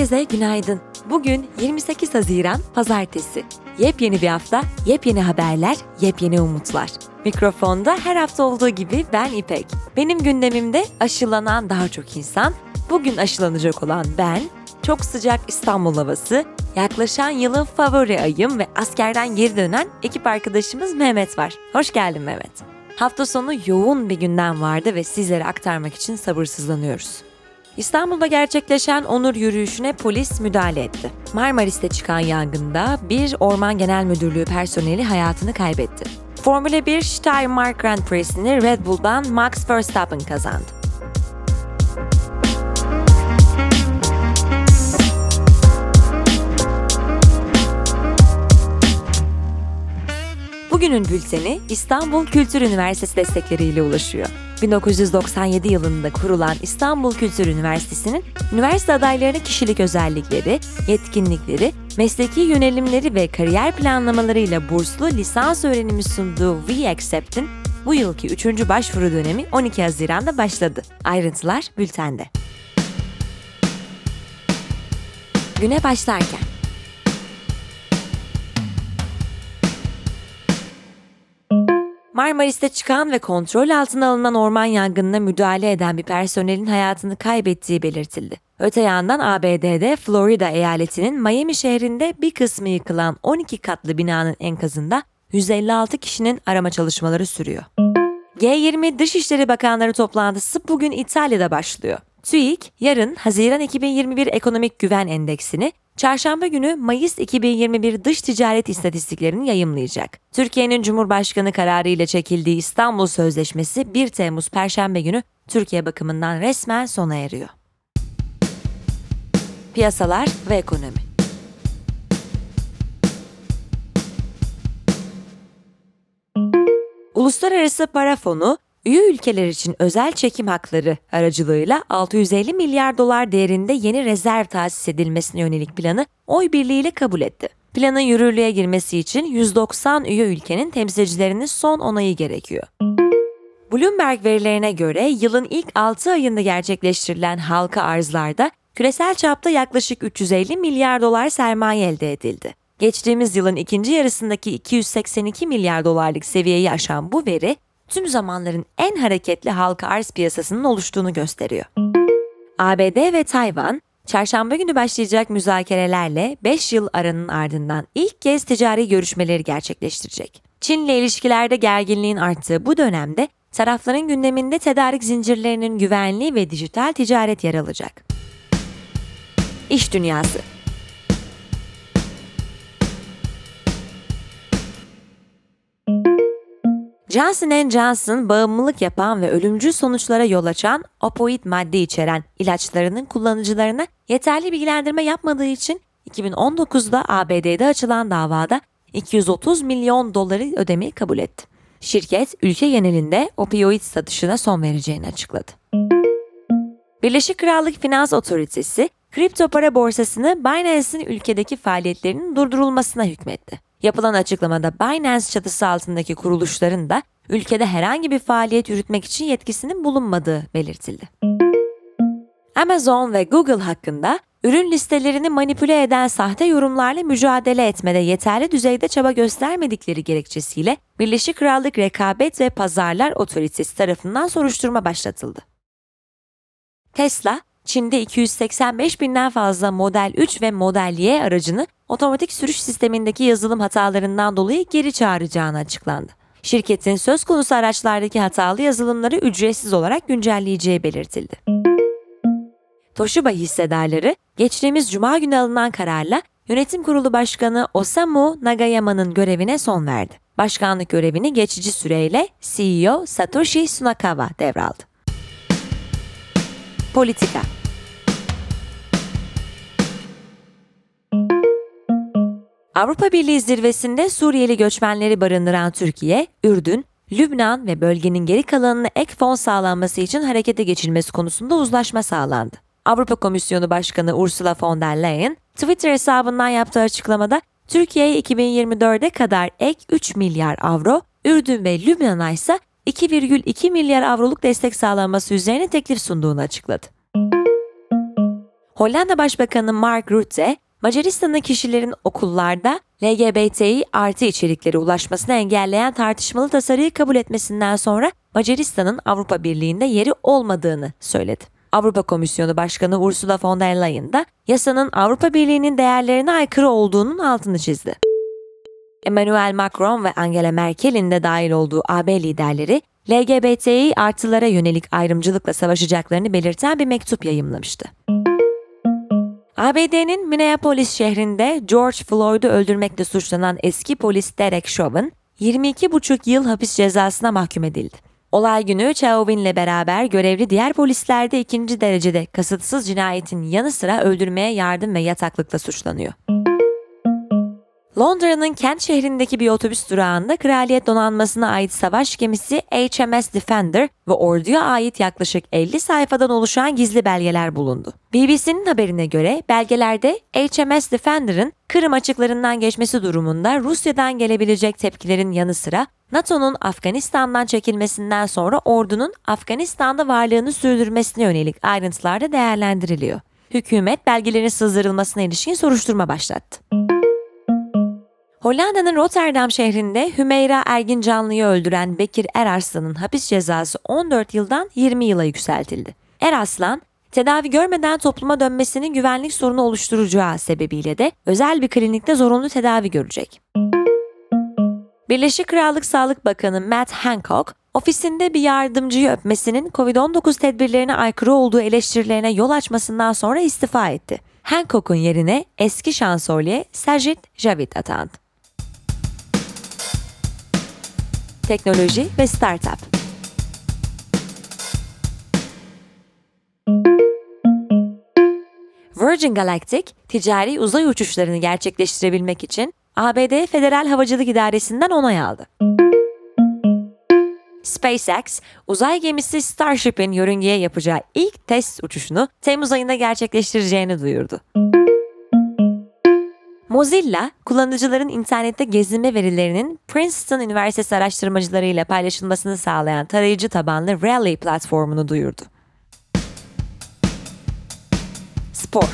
Herkese günaydın. Bugün 28 Haziran Pazartesi. Yepyeni bir hafta, yepyeni haberler, yepyeni umutlar. Mikrofonda her hafta olduğu gibi ben İpek. Benim gündemimde aşılanan daha çok insan, bugün aşılanacak olan ben, çok sıcak İstanbul havası, yaklaşan yılın favori ayım ve askerden geri dönen ekip arkadaşımız Mehmet var. Hoş geldin Mehmet. Hafta sonu yoğun bir gündem vardı ve sizlere aktarmak için sabırsızlanıyoruz. İstanbul'da gerçekleşen onur yürüyüşüne polis müdahale etti. Marmaris'te çıkan yangında bir Orman Genel Müdürlüğü personeli hayatını kaybetti. Formula 1 Steiermark Grand Prix'sini Red Bull'dan Max Verstappen kazandı. Bugünün bülteni İstanbul Kültür Üniversitesi destekleriyle ulaşıyor. 1997 yılında kurulan İstanbul Kültür Üniversitesi'nin üniversite adaylarına kişilik özellikleri, yetkinlikleri, mesleki yönelimleri ve kariyer planlamalarıyla burslu lisans öğrenimi sunduğu V-Accept'in bu yılki 3. başvuru dönemi 12 Haziran'da başladı. Ayrıntılar bültende. Güne başlarken Marmaris'te çıkan ve kontrol altına alınan orman yangınına müdahale eden bir personelin hayatını kaybettiği belirtildi. Öte yandan ABD'de Florida eyaletinin Miami şehrinde bir kısmı yıkılan 12 katlı binanın enkazında 156 kişinin arama çalışmaları sürüyor. G20 Dışişleri Bakanları toplantısı bugün İtalya'da başlıyor. TÜİK yarın Haziran 2021 Ekonomik Güven Endeksini, Çarşamba günü Mayıs 2021 dış ticaret istatistiklerini yayımlayacak. Türkiye'nin Cumhurbaşkanı kararı ile çekildiği İstanbul Sözleşmesi 1 Temmuz Perşembe günü Türkiye bakımından resmen sona eriyor. Piyasalar ve ekonomi Uluslararası Para Fonu, üye ülkeler için özel çekim hakları aracılığıyla 650 milyar dolar değerinde yeni rezerv tahsis edilmesine yönelik planı oy birliğiyle kabul etti. Planın yürürlüğe girmesi için 190 üye ülkenin temsilcilerinin son onayı gerekiyor. Bloomberg verilerine göre yılın ilk 6 ayında gerçekleştirilen halka arzlarda küresel çapta yaklaşık 350 milyar dolar sermaye elde edildi. Geçtiğimiz yılın ikinci yarısındaki 282 milyar dolarlık seviyeyi aşan bu veri, tüm zamanların en hareketli halka arz piyasasının oluştuğunu gösteriyor. ABD ve Tayvan, çarşamba günü başlayacak müzakerelerle 5 yıl aranın ardından ilk kez ticari görüşmeleri gerçekleştirecek. Çin'le ilişkilerde gerginliğin arttığı bu dönemde tarafların gündeminde tedarik zincirlerinin güvenliği ve dijital ticaret yer alacak. İş Dünyası Johnson Johnson bağımlılık yapan ve ölümcül sonuçlara yol açan opoid madde içeren ilaçlarının kullanıcılarına yeterli bilgilendirme yapmadığı için 2019'da ABD'de açılan davada 230 milyon doları ödemeyi kabul etti. Şirket ülke genelinde opioid satışına son vereceğini açıkladı. Birleşik Krallık Finans Otoritesi kripto para borsasını Binance'in ülkedeki faaliyetlerinin durdurulmasına hükmetti. Yapılan açıklamada Binance çatısı altındaki kuruluşların da ülkede herhangi bir faaliyet yürütmek için yetkisinin bulunmadığı belirtildi. Amazon ve Google hakkında ürün listelerini manipüle eden sahte yorumlarla mücadele etmede yeterli düzeyde çaba göstermedikleri gerekçesiyle Birleşik Krallık Rekabet ve Pazarlar Otoritesi tarafından soruşturma başlatıldı. Tesla, Çin'de 285 binden fazla Model 3 ve Model Y aracını otomatik sürüş sistemindeki yazılım hatalarından dolayı geri çağıracağını açıklandı. Şirketin söz konusu araçlardaki hatalı yazılımları ücretsiz olarak güncelleyeceği belirtildi. Toshiba hissedarları geçtiğimiz cuma günü alınan kararla Yönetim Kurulu Başkanı Osamu Nagayama'nın görevine son verdi. Başkanlık görevini geçici süreyle CEO Satoshi Sunakawa devraldı. Politika Avrupa Birliği zirvesinde Suriyeli göçmenleri barındıran Türkiye, Ürdün, Lübnan ve bölgenin geri kalanına ek fon sağlanması için harekete geçilmesi konusunda uzlaşma sağlandı. Avrupa Komisyonu Başkanı Ursula von der Leyen, Twitter hesabından yaptığı açıklamada Türkiye'ye 2024'e kadar ek 3 milyar avro, Ürdün ve Lübnan'a ise 2,2 milyar avroluk destek sağlanması üzerine teklif sunduğunu açıkladı. Hollanda Başbakanı Mark Rutte, Macaristan'ın kişilerin okullarda LGBTİ artı içerikleri ulaşmasına engelleyen tartışmalı tasarıyı kabul etmesinden sonra Macaristan'ın Avrupa Birliği'nde yeri olmadığını söyledi. Avrupa Komisyonu Başkanı Ursula von der Leyen de yasanın Avrupa Birliği'nin değerlerine aykırı olduğunun altını çizdi. Emmanuel Macron ve Angela Merkel'in de dahil olduğu AB liderleri LGBTİ artılara yönelik ayrımcılıkla savaşacaklarını belirten bir mektup yayımlamıştı. ABD'nin Minneapolis şehrinde George Floyd'u öldürmekle suçlanan eski polis Derek Chauvin, 22,5 yıl hapis cezasına mahkum edildi. Olay günü Chauvin'le beraber görevli diğer polisler de ikinci derecede kasıtsız cinayetin yanı sıra öldürmeye yardım ve yataklıkla suçlanıyor. Londra'nın Kent şehrindeki bir otobüs durağında Kraliyet Donanması'na ait savaş gemisi HMS Defender ve orduya ait yaklaşık 50 sayfadan oluşan gizli belgeler bulundu. BBC'nin haberine göre belgelerde HMS Defender'ın Kırım açıklarından geçmesi durumunda Rusya'dan gelebilecek tepkilerin yanı sıra NATO'nun Afganistan'dan çekilmesinden sonra ordunun Afganistan'da varlığını sürdürmesine yönelik ayrıntılar da değerlendiriliyor. Hükümet belgelerin sızdırılmasına ilişkin soruşturma başlattı. Hollanda'nın Rotterdam şehrinde Hümeyra Ergincanlı'yı öldüren Bekir Erarslan'ın hapis cezası 14 yıldan 20 yıla yükseltildi. Erarslan, tedavi görmeden topluma dönmesinin güvenlik sorunu oluşturacağı sebebiyle de özel bir klinikte zorunlu tedavi görecek. Birleşik Krallık Sağlık Bakanı Matt Hancock, ofisinde bir yardımcıyı öpmesinin COVID-19 tedbirlerine aykırı olduğu eleştirilerine yol açmasından sonra istifa etti. Hancock'un yerine eski şansölye Sajid Javid atandı. Teknoloji ve Startup Virgin Galactic, ticari uzay uçuşlarını gerçekleştirebilmek için ABD Federal Havacılık İdaresi'nden onay aldı. SpaceX, uzay gemisi Starship'in yörüngeye yapacağı ilk test uçuşunu Temmuz ayında gerçekleştireceğini duyurdu. Mozilla, kullanıcıların internette gezinme verilerinin Princeton Üniversitesi araştırmacıları ile paylaşılmasını sağlayan tarayıcı tabanlı Rally platformunu duyurdu. Spor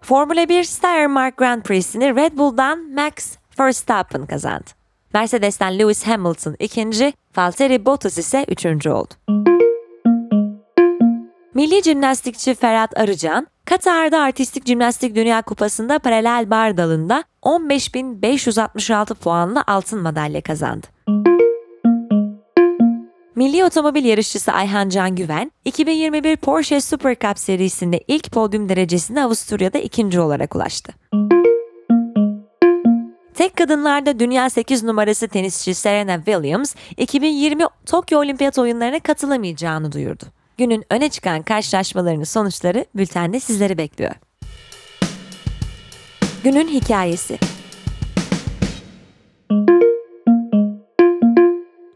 Formula 1 Steiermark Grand Prix'sini Red Bull'dan Max Verstappen kazandı. Mercedes'ten Lewis Hamilton ikinci, Valtteri Bottas ise üçüncü oldu. Milli jimnastikçi Ferhat Arıcan, Katar'da Artistik Jimnastik Dünya Kupası'nda paralel bar dalında 15.566 puanla altın madalya kazandı. Milli otomobil yarışçısı Ayhan Can Güven, 2021 Porsche Super Cup serisinde ilk podyum derecesine Avusturya'da ikinci olarak ulaştı. Tek kadınlarda dünya 8 numarası tenisçi Serena Williams, 2020 Tokyo Olimpiyat oyunlarına katılamayacağını duyurdu. Günün öne çıkan karşılaşmalarının sonuçları bültende sizleri bekliyor. Günün hikayesi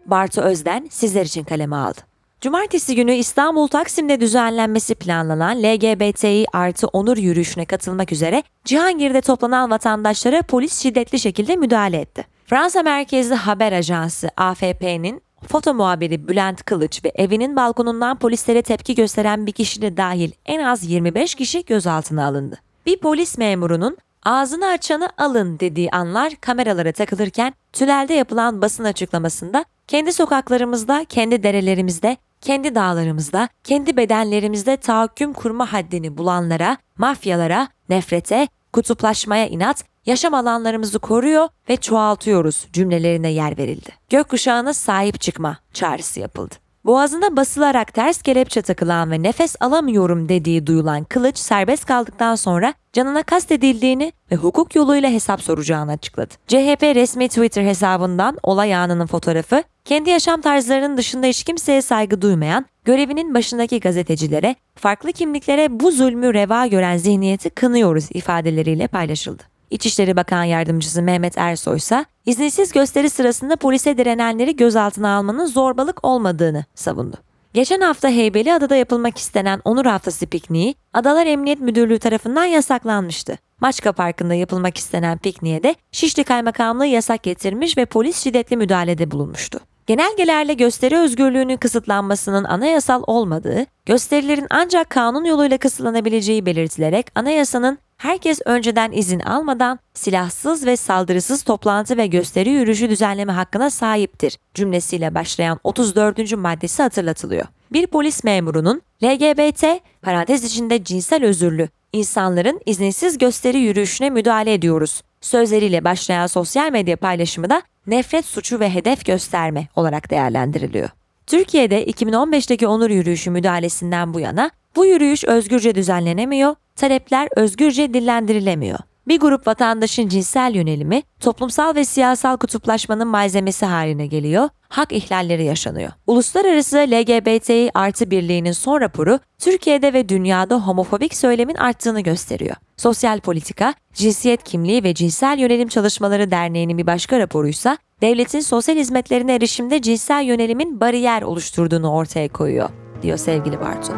Bartu Özden sizler için kaleme aldı. Cumartesi günü İstanbul Taksim'de düzenlenmesi planlanan LGBTİ artı onur yürüyüşüne katılmak üzere Cihangir'de toplanan vatandaşlara polis şiddetli şekilde müdahale etti. Fransa merkezli haber ajansı AFP'nin foto muhabiri Bülent Kılıç ve evinin balkonundan polislere tepki gösteren bir kişi de dahil en az 25 kişi gözaltına alındı. Bir polis memurunun ağzını açanı alın dediği anlar kameralara takılırken tünelde yapılan basın açıklamasında kendi sokaklarımızda, kendi derelerimizde, kendi dağlarımızda, kendi bedenlerimizde tahakküm kurma haddini bulanlara, mafyalara, nefrete, kutuplaşmaya inat, yaşam alanlarımızı koruyor ve çoğaltıyoruz cümlelerine yer verildi. Gökkuşağına sahip çıkma çağrısı yapıldı. Boğazına basılarak ters kelepçe takılan ve nefes alamıyorum dediği duyulan Kılıç serbest kaldıktan sonra canına kastedildiğini ve hukuk yoluyla hesap soracağını açıkladı. CHP resmi Twitter hesabından olay anının fotoğrafı, kendi yaşam tarzlarının dışında hiç kimseye saygı duymayan, görevinin başındaki gazetecilere, farklı kimliklere bu zulmü reva gören zihniyeti kınıyoruz ifadeleriyle paylaşıldı. İçişleri Bakan Yardımcısı Mehmet Ersoy ise izinsiz gösteri sırasında polise direnenleri gözaltına almanın zorbalık olmadığını savundu. Geçen hafta Heybeliada'da yapılmak istenen Onur Haftası pikniği Adalar Emniyet Müdürlüğü tarafından yasaklanmıştı. Maçka Parkı'nda yapılmak istenen pikniğe de Şişli Kaymakamlığı yasak getirmiş ve polis şiddetli müdahalede bulunmuştu. genelgelerle gösteri özgürlüğünün kısıtlanmasının anayasal olmadığı, gösterilerin ancak kanun yoluyla kısıtlanabileceği belirtilerek anayasanın herkes önceden izin almadan silahsız ve saldırısız toplantı ve gösteri yürüyüşü düzenleme hakkına sahiptir cümlesiyle başlayan 34. maddesi hatırlatılıyor. Bir polis memurunun LGBT parantez içinde cinsel özürlü insanların izinsiz gösteri yürüyüşüne müdahale ediyoruz sözleriyle başlayan sosyal medya paylaşımı da nefret suçu ve hedef gösterme olarak değerlendiriliyor. Türkiye'de 2015'teki onur yürüyüşü müdahalesinden bu yana bu yürüyüş özgürce düzenlenemiyor, talepler özgürce dillendirilemiyor. Bir grup vatandaşın cinsel yönelimi toplumsal ve siyasal kutuplaşmanın malzemesi haline geliyor, hak ihlalleri yaşanıyor. Uluslararası LGBTİ artı birliğinin son raporu Türkiye'de ve dünyada homofobik söylemin arttığını gösteriyor. Sosyal Politika, Cinsiyet Kimliği ve Cinsel Yönelim Çalışmaları Derneği'nin bir başka raporuysa devletin sosyal hizmetlerine erişimde cinsel yönelimin bariyer oluşturduğunu ortaya koyuyor, diyor sevgili Bartu.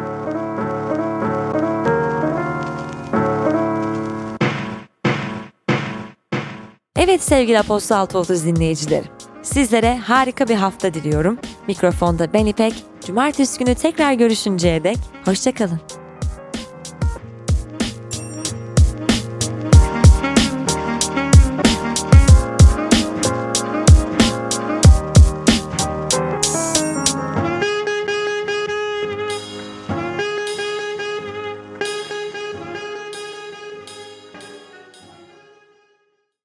Evet sevgili Apostol 630 dinleyicileri. Sizlere harika bir hafta diliyorum. Mikrofonda ben İpek. Cumartesi günü tekrar görüşünceye dek hoşçakalın.